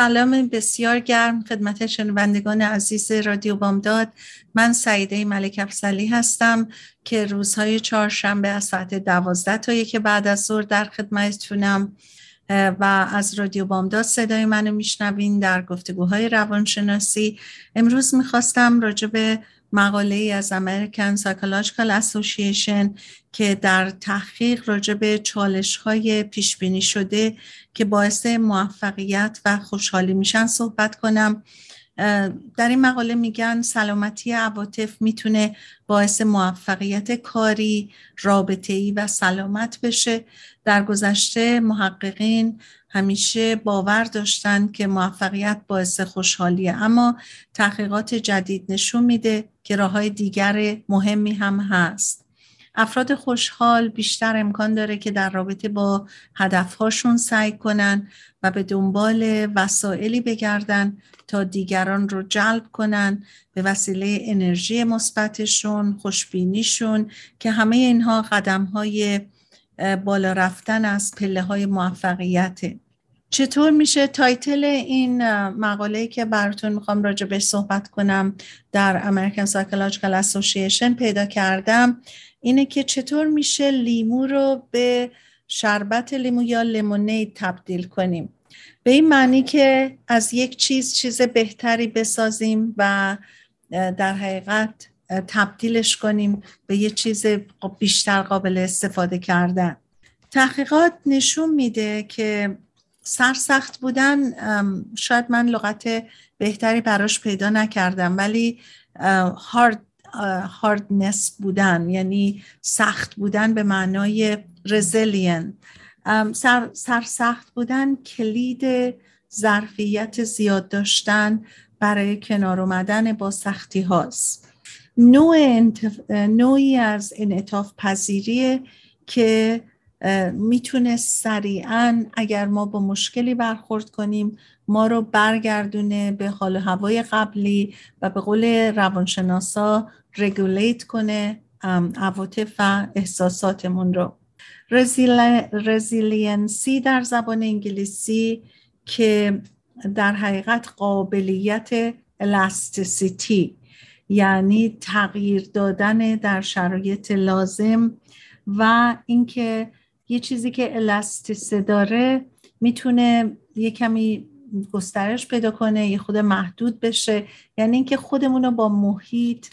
سلام بسیار گرم خدمت شنوندگان عزیز رادیو بامداد. من سعیده ملک افسلی هستم که روزهای چهارشنبه از ساعت دوازده تا یک بعد از ظهر در خدمتتونم. و از رادیو بامداد صدای منو میشنوین در گفتگوهای روانشناسی. امروز می‌خواستم راجع به مقاله ای از American Psychological Association که در تحقیق راجع به چالش های پیش بینی شده که باعث موفقیت و خوشحالی میشن صحبت کنم در این مقاله میگن سلامتی عواطف می‌تونه باعث موفقیت کاری، رابطه ای و سلامت بشه. در گذشته محققین همیشه باور داشتند که موفقیت باعث خوشحالیه اما تحقیقات جدید نشون میده که راه های دیگر مهمی هم هست. افراد خوشحال بیشتر امکان داره که در رابطه با هدفهاشون سعی کنن و به دنبال وسایلی بگردن تا دیگران رو جلب کنن به وسیله انرژی مثبتشون خوشبینیشون که همه اینها قدم های بالا رفتن از پله های موفقیت. چطور میشه تایتل این مقاله که براتون می‌خوام راجع به صحبت کنم در American Psychological Association پیدا کردم؟ اینه که چطور میشه لیمو رو به شربت لیمو یا لیمونید تبدیل کنیم. به این معنی که از یک چیز چیز بهتری بسازیم و در حقیقت تبدیلش کنیم به یه چیز بیشتر قابل استفاده کردن. تحقیقات نشون میده که سرسخت بودن شاید من لغت بهتری براش پیدا نکردم ولی هارد هاردنس بودن یعنی سخت بودن به معنای رزیلین سر، سرسخت بودن کلید ظرفیت زیاد داشتن برای کنار اومدن با سختی هاست. نوع نوعی از انعطاف پذیری که می‌تونه سریعا اگر ما با مشکلی برخورد کنیم ما رو برگردونه به حال هوای قبلی و به قول روانشناسا regulate کنه عواطف و احساساتمون رو. resiliency در زبان انگلیسی که در حقیقت قابلیت elasticity یعنی تغییر دادن در شرایط لازم و اینکه یه چیزی که الاستیسه داره می‌تونه یه کمی گسترش پیدا کنه یه خود محدود بشه. یعنی اینکه خودمون رو با محیط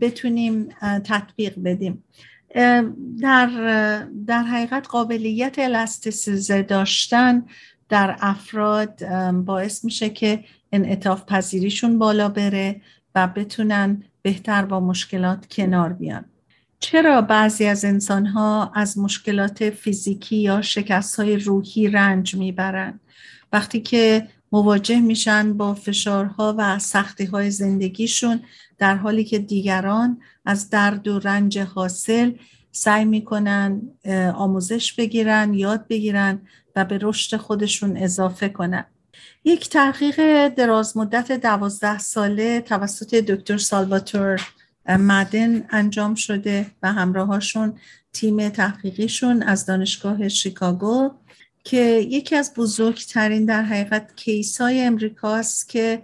بتونیم تطبیق بدیم. در, در حقیقت قابلیت الاستیسیزه داشتن در افراد باعث میشه که انعطاف پذیریشون بالا بره. و بتونن بهتر با مشکلات کنار بیان. چرا بعضی از انسان ها از مشکلات فیزیکی یا شکست های روحی رنج می‌برند وقتی که مواجه میشن با فشارها و سختی های زندگیشون در حالی که دیگران از درد و رنج حاصل سعی می‌کنن آموزش بگیرن یاد بگیرن و به رشد خودشون اضافه کنن. یک تحقیق دراز مدت دوازده ساله توسط دکتر سالواتور مدن انجام شده و همراهاشون تیم تحقیقیشون از دانشگاه شیکاگو که یکی از بزرگترین در حقیقت کیس های امریکاست که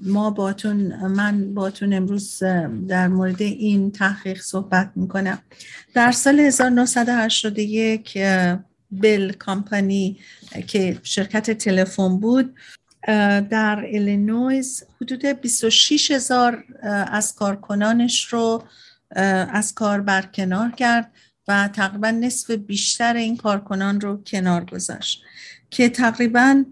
ما باتون من باتون امروز در مورد این تحقیق صحبت می‌کنم. در سال 1981 بیل کامپانی که شرکت تلفن بود در ایلینویز حدود 26 هزار از کارکنانش رو از کار برکنار کرد و تقریبا نصف بیشتر این کارکنان رو کنار گذاشت که تقریبا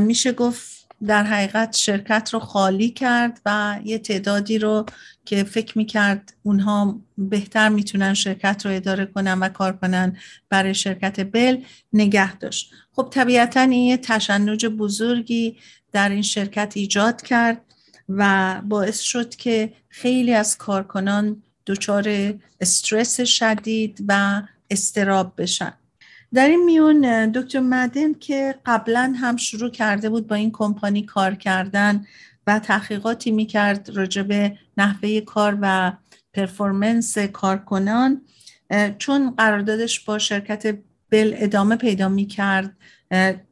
میشه گفت در حقیقت شرکت رو خالی کرد و یه تعدادی رو که فکر می‌کرد اونها بهتر می‌تونن شرکت رو اداره کنن و کار کنن برای شرکت بل نگه داشت. خب طبیعتا این یه تشنج بزرگی در این شرکت ایجاد کرد و باعث شد که خیلی از کارکنان دچار استرس شدید و استراب بشن. در این میون دکتر مدن که قبلا هم شروع کرده بود با این کمپانی کار کردن و تحقیقاتی می‌کرد راجع به نحوه کار و پرفورمنس کارکنان چون قراردادش با شرکت بل ادامه پیدا می‌کرد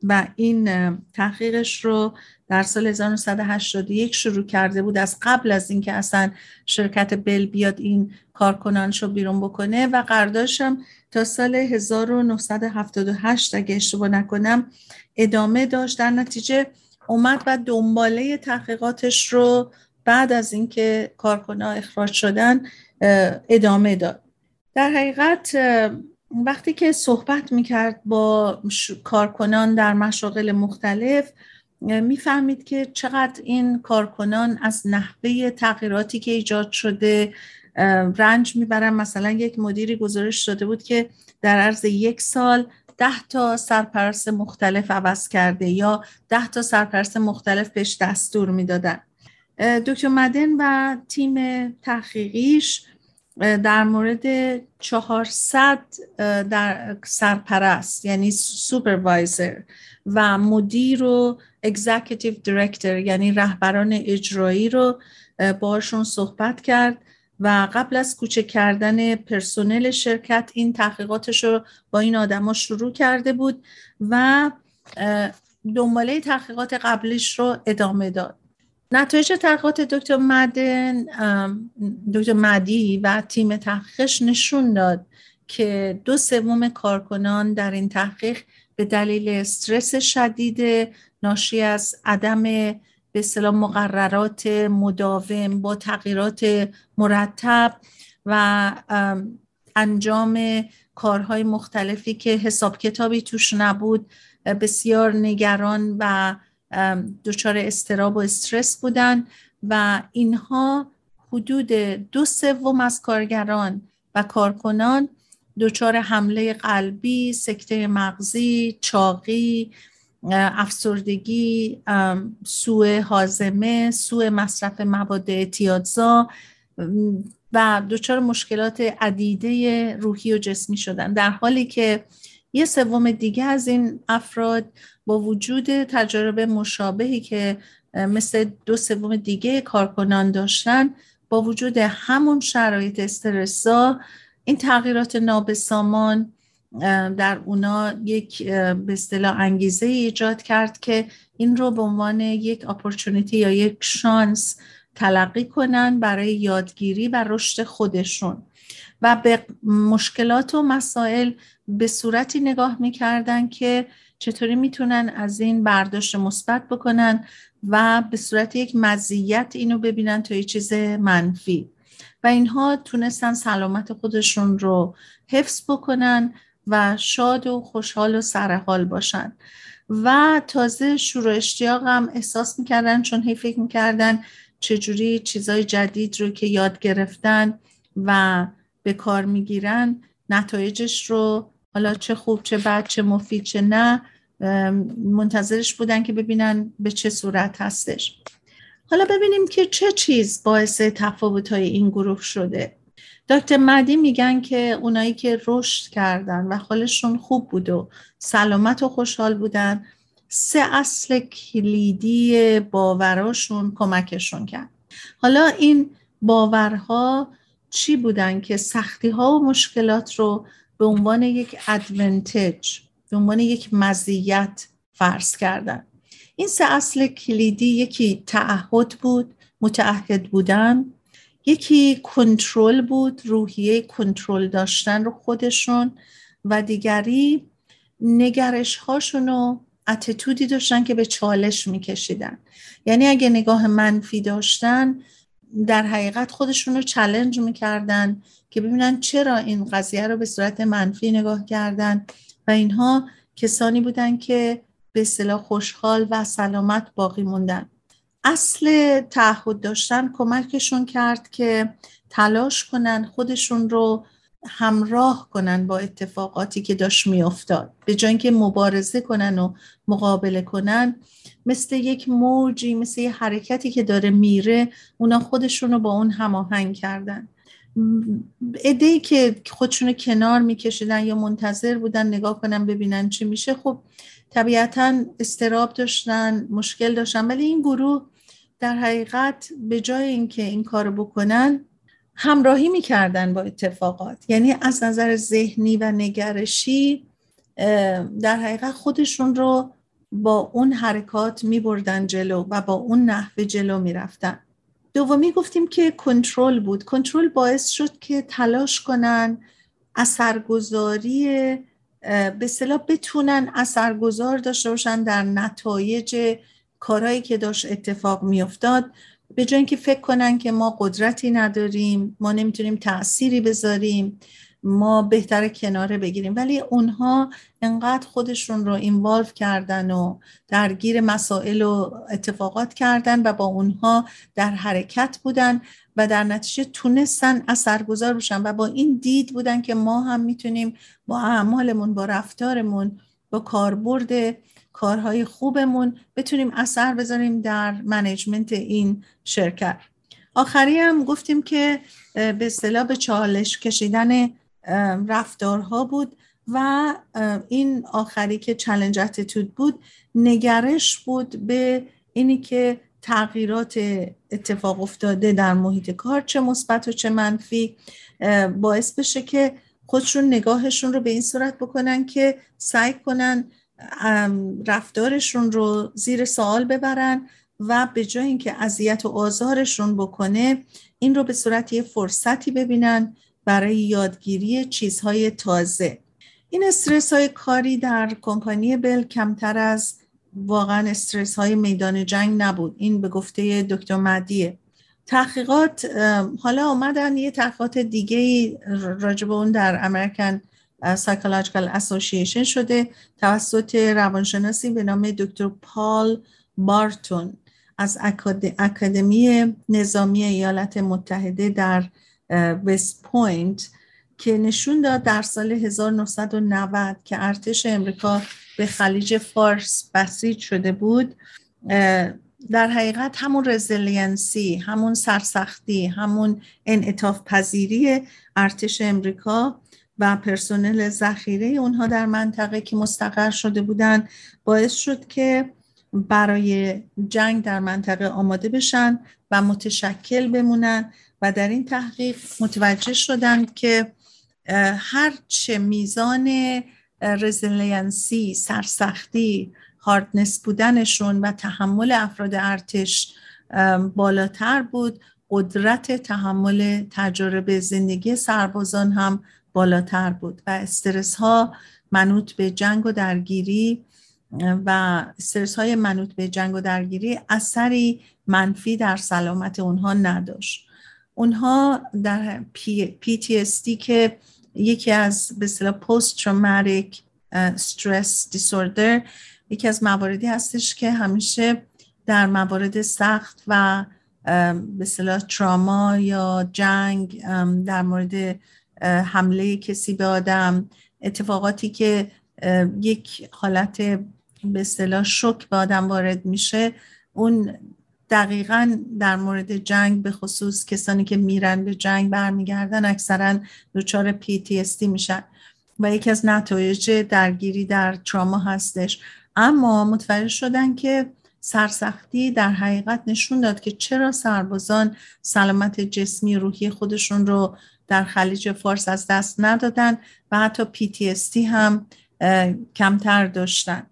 و این تحقیقش رو در سال 1981 شروع کرده بود. از قبل از اینکه اصلا شرکت بل بیاد این کارکنانش رو بیرون بکنه و قراردادش تا سال 1978 اگه اشتباه نکنم ادامه داشت. در نتیجه اومد و دنباله تحقیقاتش رو بعد از اینکه کارکنان اخراج شدن ادامه داد. در حقیقت وقتی که صحبت می‌کرد با کارکنان در مشاغل مختلف می‌فهمید که چقدر این کارکنان از نحوه تغییراتی که ایجاد شده رنج می‌برن. مثلا یک مدیری گزارش داده بود که در عرض یک سال ده تا سرپرست مختلف عوض کرده یا ده تا سرپرست مختلف بهش دستور می‌دادن. دکتر مدن و تیم تحقیقیش در مورد 400 تا سرپرست یعنی supervisor و مدیر و executive director یعنی رهبران اجرایی رو باشون صحبت کرد. و قبل از کوچک کردن پرسنل شرکت این تحقیقاتش رو با این آدما شروع کرده بود و دنباله تحقیقات قبلیش رو ادامه داد. نتایج تحقیقات دکتر مدن دکتر مدی و تیم تحقیقش نشون داد که دو سوم کارکنان در این تحقیق به دلیل استرس شدید ناشی از عدم به اصطلاح مقررات مداوم با تغییرات مرتب و انجام کارهای مختلفی که حساب کتابی توش نبود بسیار نگران و دچار استراب و استرس بودن و اینها حدود دو سوم از کارگران و کارکنان دچار حمله قلبی، سکته مغزی، چاقی، افسردگی، سوء حازمه، سوء مصرف مواد اعتیادزا و دچار مشکلات عدیده روحی و جسمی شدن. در حالی که یه سوم دیگه از این افراد با وجود تجارب مشابهی که مثل دو سوم دیگه کارکنان داشتن با وجود همون شرایط استرسا این تغییرات نابسامان در اونا یک به اصطلاح انگیزه ایجاد کرد که این رو به عنوان یک اپورتونیتی یا یک شانس تلقی کنن برای یادگیری و رشد خودشون. و به مشکلات و مسائل به صورتی نگاه می‌کردن که چطوری می‌تونن از این برداشت مثبت بکنن و به صورت یک مزیت اینو ببینن تا یه چیز منفی. و اینها تونستن سلامت خودشون رو حفظ بکنن و شاد و خوشحال و سرحال باشن. و تازه شروع اشتیاق هم احساس می‌کردن چون هی فکر می‌کردن چجوری چیزای جدید رو که یاد گرفتن و به کار می‌گیرن نتایجش رو حالا چه خوب چه بد چه مفید چه نه منتظرش بودن که ببینن به چه صورت هستش. حالا ببینیم که چه چیز باعث تفاوت این گروه شده. دکتر مدی میگن که اونایی که رشد کردن و حالشون خوب بود و سلامت و خوشحال بودن سه اصل کلیدی باوراشون کمکشون کرد. حالا این باورها چی بودن که سختی ها و مشکلات رو به عنوان یک ادونتج به عنوان یک مزیت فرض کردن؟ این سه اصل کلیدی یکی تعهد بود متعهد بودن یکی کنترل بود روحیه کنترل داشتن رو خودشون و دیگری نگرش هاشون و اتتودی داشتن که به چالش میکشیدن. یعنی اگه نگاه منفی داشتن در حقیقت خودشون رو چلنج می‌کردن که ببینن چرا این قضیه رو به صورت منفی نگاه کردن و اینها کسانی بودن که به اصطلاح خوشحال و سلامت باقی موندن. اصل تعهد داشتن کمکشون کرد که تلاش کنن خودشون رو همراه کنن با اتفاقاتی که داشت میافتاد. به جای اینکه مبارزه کنن و مقابله کنن مثل یک موجی مثل یه حرکتی که داره میره اونا خودشون رو با اون هماهنگ کردن. ای که خودشون کنار میکشیدن یا منتظر بودن نگاه کنن ببینن چی میشه خب طبیعتا استراب داشتن مشکل داشتن. ولی این گروه در حقیقت به جای اینکه این کارو بکنن همراهی می‌کردن با اتفاقات. یعنی از نظر ذهنی و نگرشی در حقیقت خودشون رو با اون حرکات میبردن جلو و با اون نحوه جلو می‌رفتن. دومی گفتیم که کنترل بود. کنترل باعث شد که تلاش کنن اثرگذاری به صلاح بتونن اثرگذار داشته باشن در نتایج کارهایی که داشت اتفاق میافتاد به جای اینکه فکر کنن که ما قدرتی نداریم ما نمی‌تونیم تأثیری بذاریم ما بهتر کناره بگیریم. ولی اونها انقدر خودشون رو اینوالو کردن و درگیر مسائل و اتفاقات کردن و با اونها در حرکت بودن و در نتیجه تونستن اثرگذار بشن و با این دید بودن که ما هم می‌تونیم با اعمالمون با رفتارمون با کاربرد کارهای خوبمون بتونیم اثر بذاریم در management این شرکت. آخری هم گفتیم که به اصطلاح به چالش کشیدن رفتارها بود و این آخری که challenge attitude بود نگرش بود به اینی که تغییرات اتفاق افتاده در محیط کار چه مثبت و چه منفی باعث بشه که خودشون نگاهشون رو به این صورت بکنن که سعی کنن رفتارشون رو زیر سوال ببرن و به جای اینکه اذیت و آزارشون بکنه این رو به صورت یه فرصتی ببینن برای یادگیری چیزهای تازه. این استرس های کاری در کمپانی بل کمتر از واقعا استرس های میدان جنگ نبود. این به گفته دکتر مدیه تحقیقات حالا آمدن یه تحقیقات دیگه راجب اون در American Psychological Association شده توسط روانشناسی به نام دکتر پال بارتون. از اکادمی نظامی ایالات متحده در وست پوینت که نشون داد در سال 1990 که ارتش امریکا به خلیج فارس بسیج شده بود در حقیقت همون resiliency همون سرسختی همون انعطاف پذیری ارتش امریکا و پرسنل ذخیره اونها در منطقه که مستقر شده بودن باعث شد که برای جنگ در منطقه آماده بشن و متشکل بمونن و در این تحقیق متوجه شدند که هر چه میزان resiliency سرسختی هاردنس بودنشون و تحمل افراد ارتش بالاتر بود قدرت تحمل تجربه زندگی سربازان هم بالاتر بود و استرس ها منوط به جنگ و درگیری و استرس های منوط به جنگ و درگیری اثری منفی در سلامت اونها نداشت. اونها در PTSD که یکی از به اصطلاح پست تروماتیک استرس دیسوردر یکی از مواردی هستش که همیشه در موارد سخت و به اصطلاح تراما یا جنگ در مورد حمله کسی به آدم اتفاقاتی که یک حالت به اصطلاح شک به آدم وارد میشه اون دقیقا در مورد جنگ به خصوص کسانی که میرن به جنگ برمیگردن اکثرا دچار PTSD میشن و یکی از نتایج درگیری در تراما هستش. اما متوجه شدن که سرسختی در حقیقت نشون داد که چرا سربازان سلامت جسمی روحی خودشون رو در خلیج فارس از دست ندادن و حتی PTSD هم کمتر داشتن.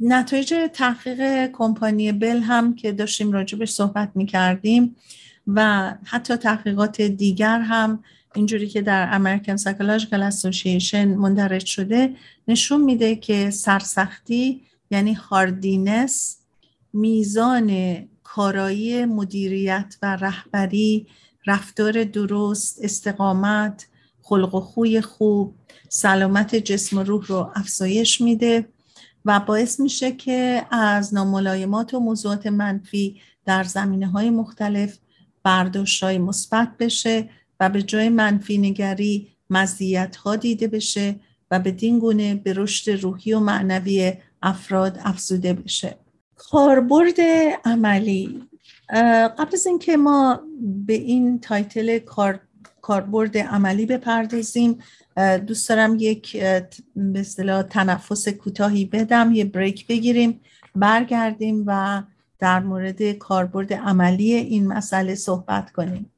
نتایج تحقیق کمپانی بل هم که داشتیم راجبش صحبت می کردیم و حتی تحقیقات دیگر هم اینجوری که در American Psychological Association مندرج شده نشون میده که سرسختی یعنی هاردینس میزان کارایی مدیریت و رهبری رفتار درست استقامت خلق و خوی خوب سلامت جسم و روح رو افزایش میده و باعث میشه که از ناملایمات و موضوعات منفی در زمینه های مختلف برداشت های مثبت بشه و به جای منفی نگری مزیت ها دیده بشه و به گونه به رشد روحی و معنوی افراد افزوده بشه. کاربرد عملی قبل از اینکه ما به این تایتل کار کاربرد عملی بپردازیم دوست دارم یک به اصطلاح تنفس کوتاهی بدم یه بریک بگیریم برگردیم و در مورد کاربرد عملی این مسئله صحبت کنیم.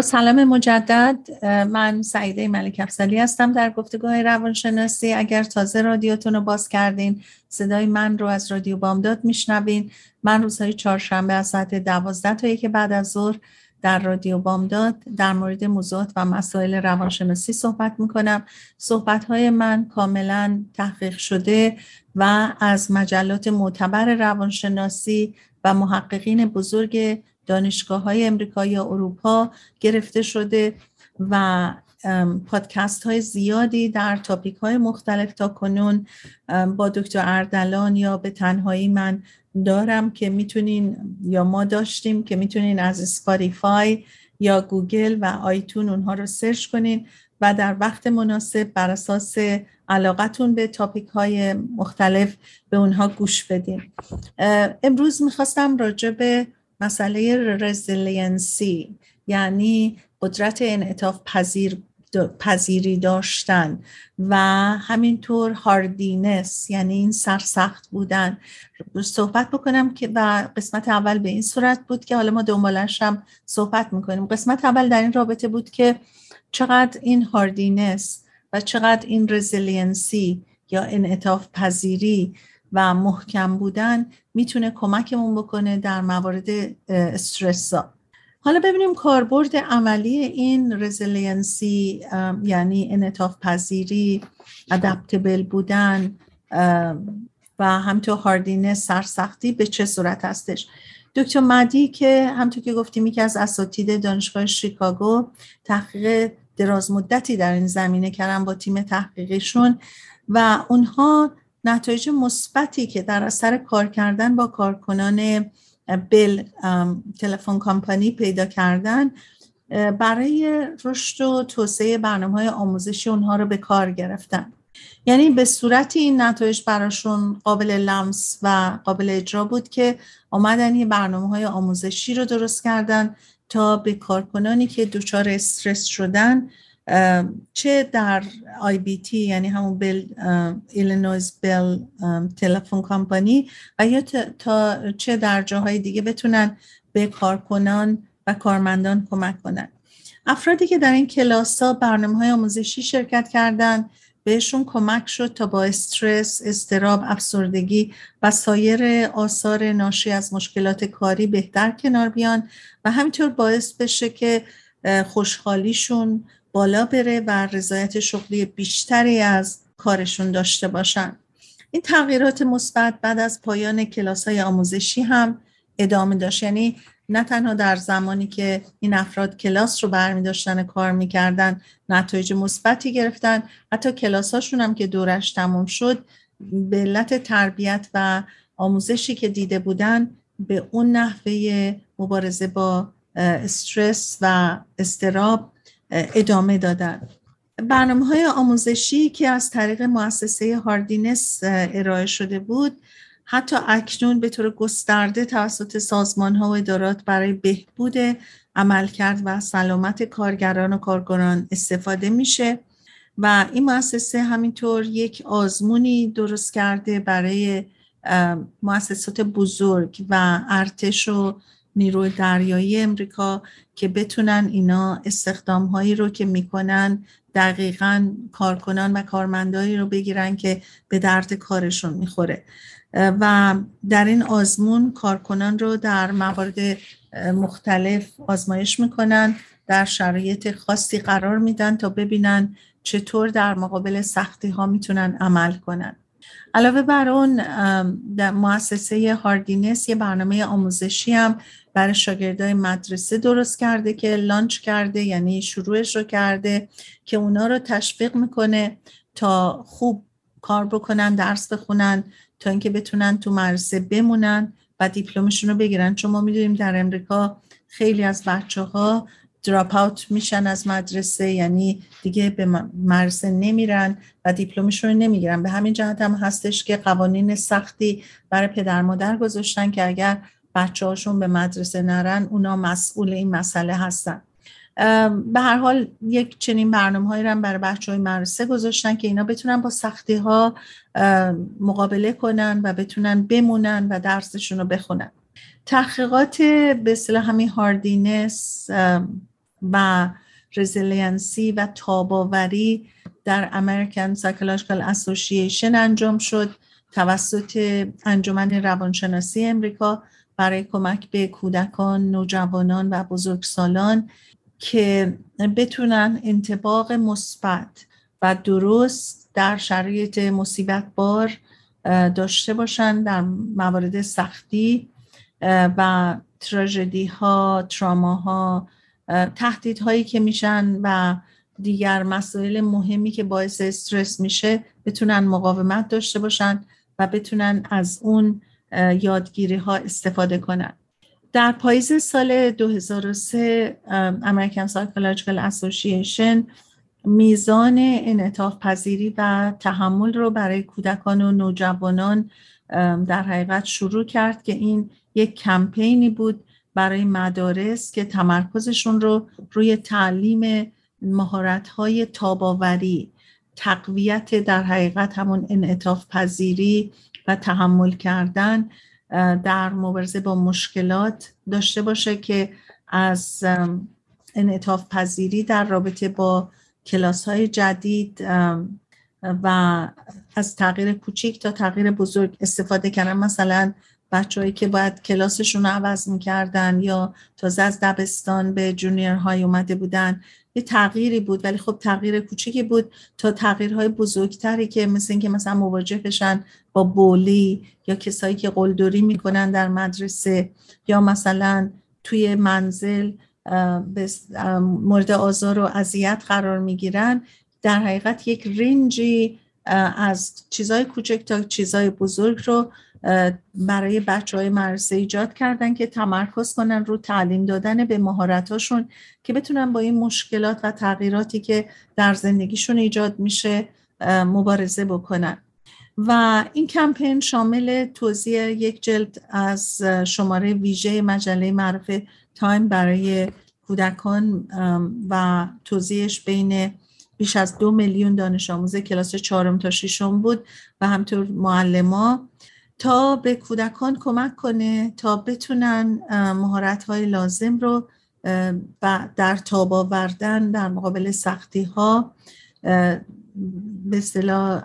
سلام مجدد من سعیده ملک افسلی هستم در گفتگاه روانشناسی. اگر تازه رادیوتون رو باز کردین صدای من رو از رادیو بامداد میشنوین. من روزهای چهارشنبه از ساعت دوازده تا یک بعد از ظهر در رادیو بامداد در مورد موضوعات و مسائل روانشناسی صحبت می‌کنم. صحبت های من کاملا تحقیق شده و از مجلات معتبر روانشناسی و محققین بزرگ دانشگاه های امریکا یا اروپا گرفته شده و پادکست های زیادی در topic های مختلف تا کنون با دکتر اردلان یا به تنهایی من دارم که می‌تونین یا ما داشتیم که می‌تونین از اسپاتیفای یا گوگل و آیتونز اونها رو search کنین و در وقت مناسب بر اساس علاقتون به topic های مختلف به اونها گوش بدین. امروز می‌خواستم راجع به مسئله resiliency یعنی قدرت انعطاف پذیر پذیری داشتن و همینطور hardiness یعنی این سرسخت بودن. صحبت بکنم که و قسمت اول به این صورت بود که حالا ما دنبالش هم صحبت می‌کنیم. قسمت اول در این رابطه بود که چقدر این hardiness و چقدر این resiliency یا انعطاف پذیری و محکم بودن می‌تونه کمکمون بکنه در مورد استرس ها. حالا ببینیم کاربرد عملی این resiliency یعنی انعطاف پذیری adaptable بودن و همطور hardiness سرسختی به چه صورت هستش دکتر مدی که همطور که گفتیم یکی از اساتید دانشگاه شیکاگو تحقیق دراز مدتی در این زمینه کردن با تیم تحقیقیشون و اونها نتایج مثبتی که در اثر کار کردن با کارکنان بل تلفن کامپانی پیدا کردن برای رشد و توسعه برنامه های آموزشی اونها رو به کار گرفتن. یعنی به صورتی این نتایج براشون قابل لمس و قابل اجرا بود که آمدن یه برنامه های آموزشی رو درست کردن تا به کارکنانی که دچار استرس شدن چه در IBT یعنی همون بل Illinois Bell Telephone Company و یا تا چه در جاهای دیگه بتونن به کارکنان و کارمندان کمک کنن. افرادی که در این کلاس ها برنامه های آموزشی شرکت کردن بهشون کمک شد تا با استرس، اضطراب، افسردگی و سایر آثار ناشی از مشکلات کاری بهتر کنار بیان و همینطور باعث بشه که خوشحالیشون بالا بره و رضایت شغلی بیشتری از کارشون داشته باشن. این تغییرات مثبت بعد از پایان کلاس های آموزشی هم ادامه داشت. یعنی نه تنها در زمانی که این افراد کلاس رو برمی داشتن کار می‌کردن نتایج مثبتی گرفتن حتی کلاس هاشون هم که دورش تموم شد به علت تربیت و آموزشی که دیده بودن به اون نحوه مبارزه با استرس و استراب ادامه دادن. برنامه های آموزشی که از طریق مؤسسه هاردینس ارائه شده بود حتی اکنون به طور گسترده توسط سازمان ها و ادارات برای بهبود عملکرد و سلامت کارگران و کارگران استفاده میشه و این مؤسسه همینطور یک آزمونی درست کرده برای مؤسسات بزرگ و ارتش و نیروی دریایی امریکا که بتونن اینا استخدام هایی رو که می‌کنن دقیقا کارکنان و کارمندایی رو بگیرن که به درد کارشون می‌خوره. و در این آزمون کارکنان رو در موارد مختلف آزمایش می‌کنن در شرایط خاصی قرار میدن تا ببینن چطور در مقابل سختی ها می‌تونن عمل کنن. علاوه بر اون در مؤسسه هاردینس یه برنامه آموزشی هم برای شاگردای مدرسه درست کرده که لانچ کرده یعنی شروعش رو کرده که اونا رو تشویق می‌کنه تا خوب کار بکنن درس بخونن تا اینکه بتونن تو مدرسه بمونن و دیپلمشون رو بگیرن. چون ما می‌دونیم در امریکا خیلی از بچه ها دراپ اوت میشن از مدرسه یعنی دیگه به مدرسه نمیرن و دیپلمشون رو نمی‌گیرن. به همین جهت هم هستش که قوانین سختی برای پدر مادر گذاشتن که اگر بچه هاشون به مدرسه نرن اونا مسئول این مسئله هستن. به هر حال یک چنین برنامه هایی هم برای بچه های مدرسه گذاشتن که اینا بتونن با سختی ها مقابله کنن و بتونن بمونن و درسشون رو بخونن. تحقیقات به اصطلاح همین هاردینس و resiliency و تاب‌آوری در American Psychological Association انجام شد. توسط انجمن روانشناسی امریکا برای کمک به کودکان، نوجوانان و بزرگسالان که بتونن انطباق مثبت و درست در شرایط مصیبت بار داشته باشن در موارد سختی و تراژدی ها، تراما ها، تهدیدهایی که میشن و دیگر مسائل مهمی که باعث استرس میشه بتونن مقاومت داشته باشن و بتونن از اون یادگیری ها استفاده کنن. در پاییز سال 2003 American Psychological Association میزان انعطاف پذیری و تحمل رو برای کودکان و نوجوانان در حقیقت شروع کرد که این یک کمپینی بود برای مدارس که تمرکزشون رو روی تعلیم مهارت های تاباوری تقویت در حقیقت همون انعطاف پذیری و تحمل کردن در مبارزه با مشکلات داشته باشه که از انعطاف پذیری در رابطه با کلاس های جدید و از تغییر کوچیک تا تغییر بزرگ استفاده کردن. مثلا بچههایی که باید کلاسشون عوض می‌کردن یا تازه از دبستان به جونیر های اومده بودن یه تغییری بود. ولی خب تغییر کوچیکی بود تا تغییرهای بزرگتری که مثل اینکه مثلا مواجه بشن با بولی یا کسایی که قلدری می‌کنن در مدرسه یا مثلا توی منزل مورد آزار و اذیت قرار می‌گیرن. در حقیقت یک رنجی از چیزای کوچک تا چیزای بزرگ رو برای بچه های مدرسه ایجاد کردن که تمرکز کنن رو تعلیم دادن به مهارتاشون که بتونن با این مشکلات و تغییراتی که در زندگیشون ایجاد میشه مبارزه بکنن. و این کمپین شامل توضیح یک جلد از شماره ویژه مجله معرف تایم برای کودکان و توضیحش بین بیش از دو میلیون دانش آموز کلاس چهارم تا ششم بود و همطور معلما تا به کودکان کمک کنه تا بتونن مهارت های لازم رو در تاب آوردن در مقابل سختی ها به اصطلاح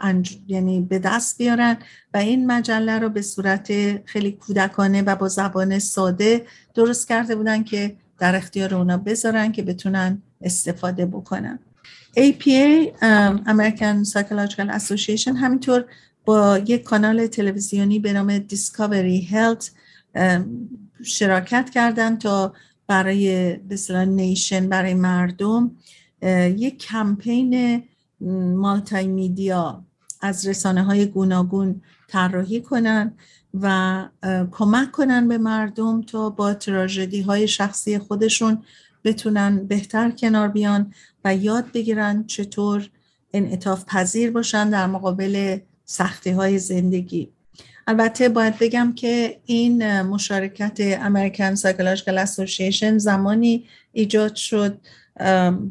یعنی به دست بیارن و این مجله رو به صورت خیلی کودکانه و با زبان ساده درست کرده بودن که در اختیار اونا بذارن که بتونن استفاده بکنن. APA American Psychological Association همینطور با یک کانال تلویزیونی به نام Discovery Health شراکت کردن تا برای به نیشن برای مردم یک کمپین مالتی میدیا از رسانه های گوناگون طراحی کنن و کمک کنن به مردم تا با تراژدی های شخصی خودشون بتونن بهتر کنار بیان و یاد بگیرن چطور انعطاف پذیر باشن در مقابل سختی های زندگی. البته باید بگم که این مشارکت American Psychological Association زمانی ایجاد شد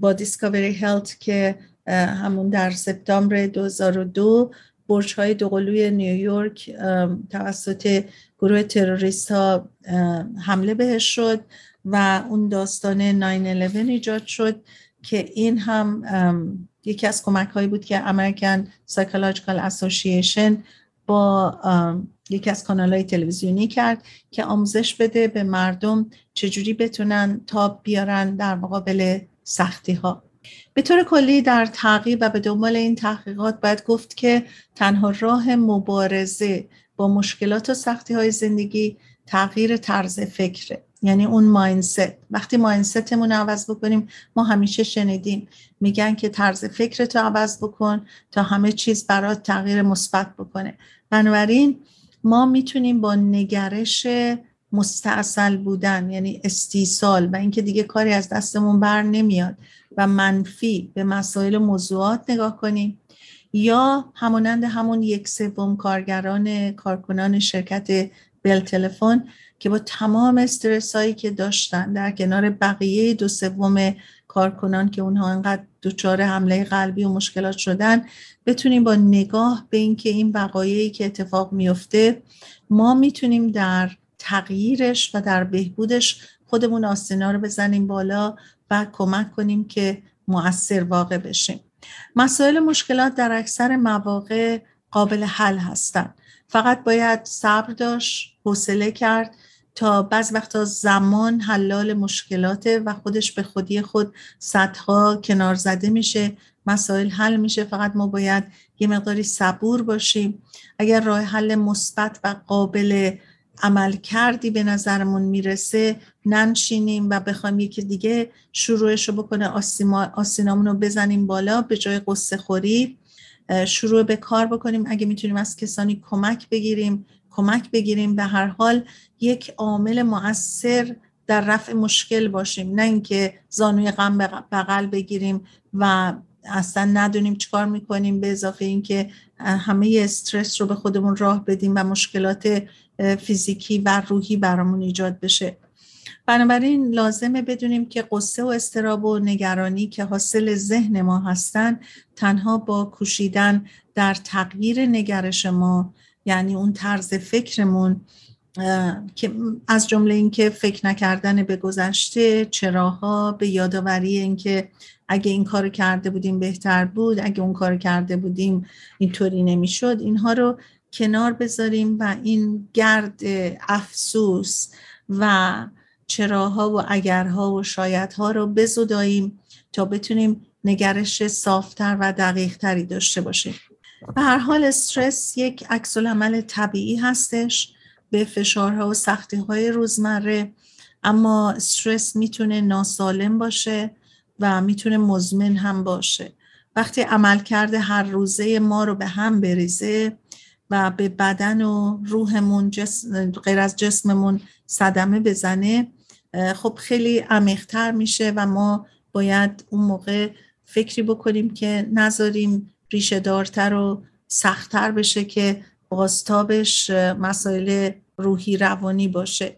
با دیسکاوری هلت که همون در سپتامبر 2002 برج های دوقلوی نیویورک توسط گروه تروریست ها حمله بهش شد و اون داستان 9-11 ایجاد شد که این هم یکی از کمک هایی بود که American Psychological Association با یکی از کانال های تلویزیونی کرد که آموزش بده به مردم چجوری بتونن تاب بیارن در مقابل سختی ها به طور کلی در تغییر و به دنبال این تحقیقات باید گفت که تنها راه مبارزه با مشکلات و سختی های زندگی تغییر طرز فکره. یعنی اون ماینست وقتی ماینستمون رو عوض بکنیم ما همیشه شنیدیم. میگن که طرز فکرتو عوض بکن تا همه چیز برات تغییر مثبت بکنه. بنابراین ما می‌تونیم با نگرش مستاصل بودن یعنی استیصال و اینکه دیگه کاری از دستمون بر نمیاد و منفی به مسائل موضوعات نگاه کنیم. یا همانند همون یک سوم کارگران کارکنان شرکت بل تلفن که با تمام استرس هایی که داشتن در کنار بقیه دو سوم کارکنان که اونها انقدر دچار حمله قلبی و مشکلات شدن بتونیم با نگاه به اینکه این وقایعی که اتفاق میفته ما می‌تونیم در تغییرش و در بهبودش خودمون آستینا رو بزنیم بالا و کمک کنیم که مؤثر واقع بشیم. مسائل مشکلات در اکثر مواقع قابل حل هستند فقط باید صبر داشت حوصله کرد تا بعض وقتا زمان حلال مشکلاته و خودش به خودی خود صدها کنار زده میشه مسائل حل میشه. فقط ما باید یه مقداری صبور باشیم. اگر راه حل مثبت و قابل عمل کردی به نظرمون می‌رسه ننشینیم و بخوایم یکی دیگه شروعش رو بکنه آسینامون رو بزنیم بالا به جای قصه خوری شروع به کار بکنیم. اگه می‌تونیم از کسانی کمک بگیریم کمک بگیریم به هر حال یک عامل مؤثر در رفع مشکل باشیم. نه اینکه زانوی غم بغل بگیریم و اصلا ندونیم چیکار می‌کنیم به اضافه اینکه همه استرس رو به خودمون راه بدیم و مشکلات فیزیکی و روحی برامون ایجاد بشه. بنابراین لازمه بدونیم که قصه و استراب و نگرانی که حاصل ذهن ما هستن تنها با کوشیدن در تغییر نگرش ما یعنی اون طرز فکرمون که از جمله اینکه فکر نکردن به گذشته چراها به یادآوری اینکه اگه این کار کرده بودیم بهتر بود اگه اون کار کرده بودیم اینطوری نمی‌شد. اینها رو کنار بذاریم و این گرد افسوس و چراها و اگرها و شایدها رو بزداییم تا بتونیم نگرش صافتر و دقیقتری داشته باشیم. به هر حال استرس یک عکس عمل طبیعی هستش به فشارها و سختی های روزمره اما استرس می‌تونه ناسالم باشه و می‌تونه مزمن هم باشه. وقتی عملکرد هر روزه ما رو به هم بریزه و به بدن و روحمون جسم، غیر از جسممون صدمه بزنه خب خیلی عمیقتر میشه و ما باید اون موقع فکری بکنیم که نذاریم ریشه دارتر و سختتر بشه که بازتابش مسائل روحی روانی باشه.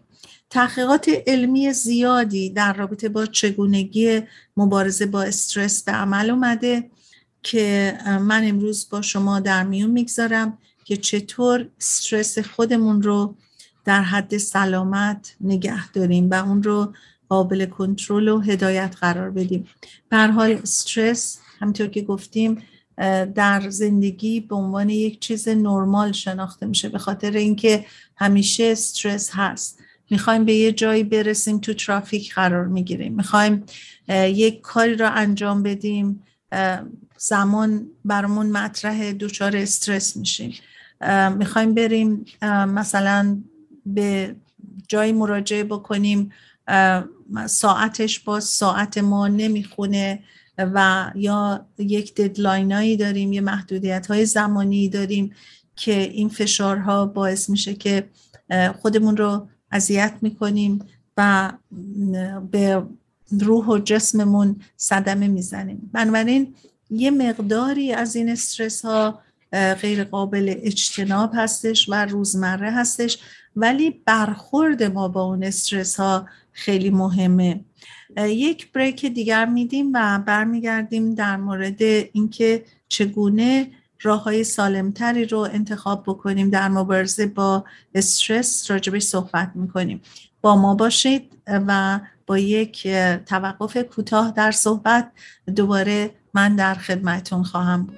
تحقیقات علمی زیادی در رابطه با چگونگی مبارزه با استرس به عمل اومده که من امروز با شما در میون می‌گذارم که چطور استرس خودمون رو در حد سلامت نگه داریم و اون رو قابل کنترل و هدایت قرار بدیم. به حال استرس همطور که گفتیم در زندگی به عنوان یک چیز نرمال شناخته میشه به خاطر اینکه همیشه استرس هست. می‌خوایم به یه جایی برسیم تو ترافیک قرار می‌گیریم. می‌خوایم یک کاری را انجام بدیم زمان برامون مطرح دچار استرس میشیم. می‌خوایم بریم مثلا به جایی مراجعه بکنیم ساعتش با ساعت ما نمی‌خونه. و یا یک ددلاینایی داریم یه محدودیت های زمانی داریم که این فشارها باعث میشه که خودمون رو اذیت می‌کنیم و به روح و جسممون صدمه می‌زنیم. بنابراین یه مقداری از این استرس ها غیر قابل اجتناب هستش و روزمره هستش ولی برخورد ما با اون استرس ها خیلی مهمه. یک بریک دیگر میدیم و برمیگردیم در مورد اینکه چگونه راه های سالمتری رو انتخاب بکنیم در مبارزه با استرس راجبش صحبت می‌کنیم. با ما باشید و با یک توقف کوتاه در صحبت دوباره من در خدمتون خواهم بود.